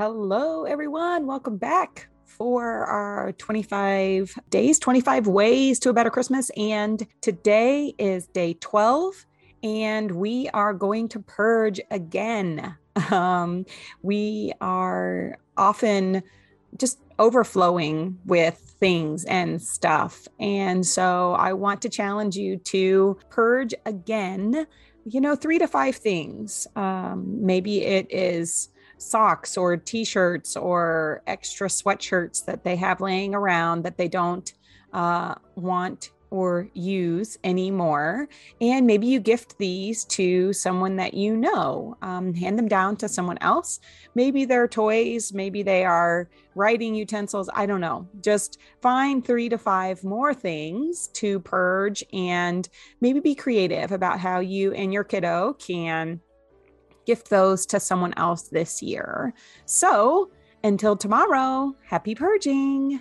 Hello, everyone. Welcome back for our 25 days, 25 ways to a better Christmas. And today is day 12, and we are going to purge again. Um, we are often just overflowing with things and stuff. And so I want to challenge you to purge again, you know, three to five things. Um, maybe it is socks or t-shirts or extra sweatshirts that they have laying around that they don't uh, want or use anymore. And maybe you gift these to someone that you know, um, hand them down to someone else. Maybe they're toys, maybe they are writing utensils. I don't know. Just find three to five more things to purge and maybe be creative about how you and your kiddo can gift those to someone else this year. So until tomorrow, happy purging.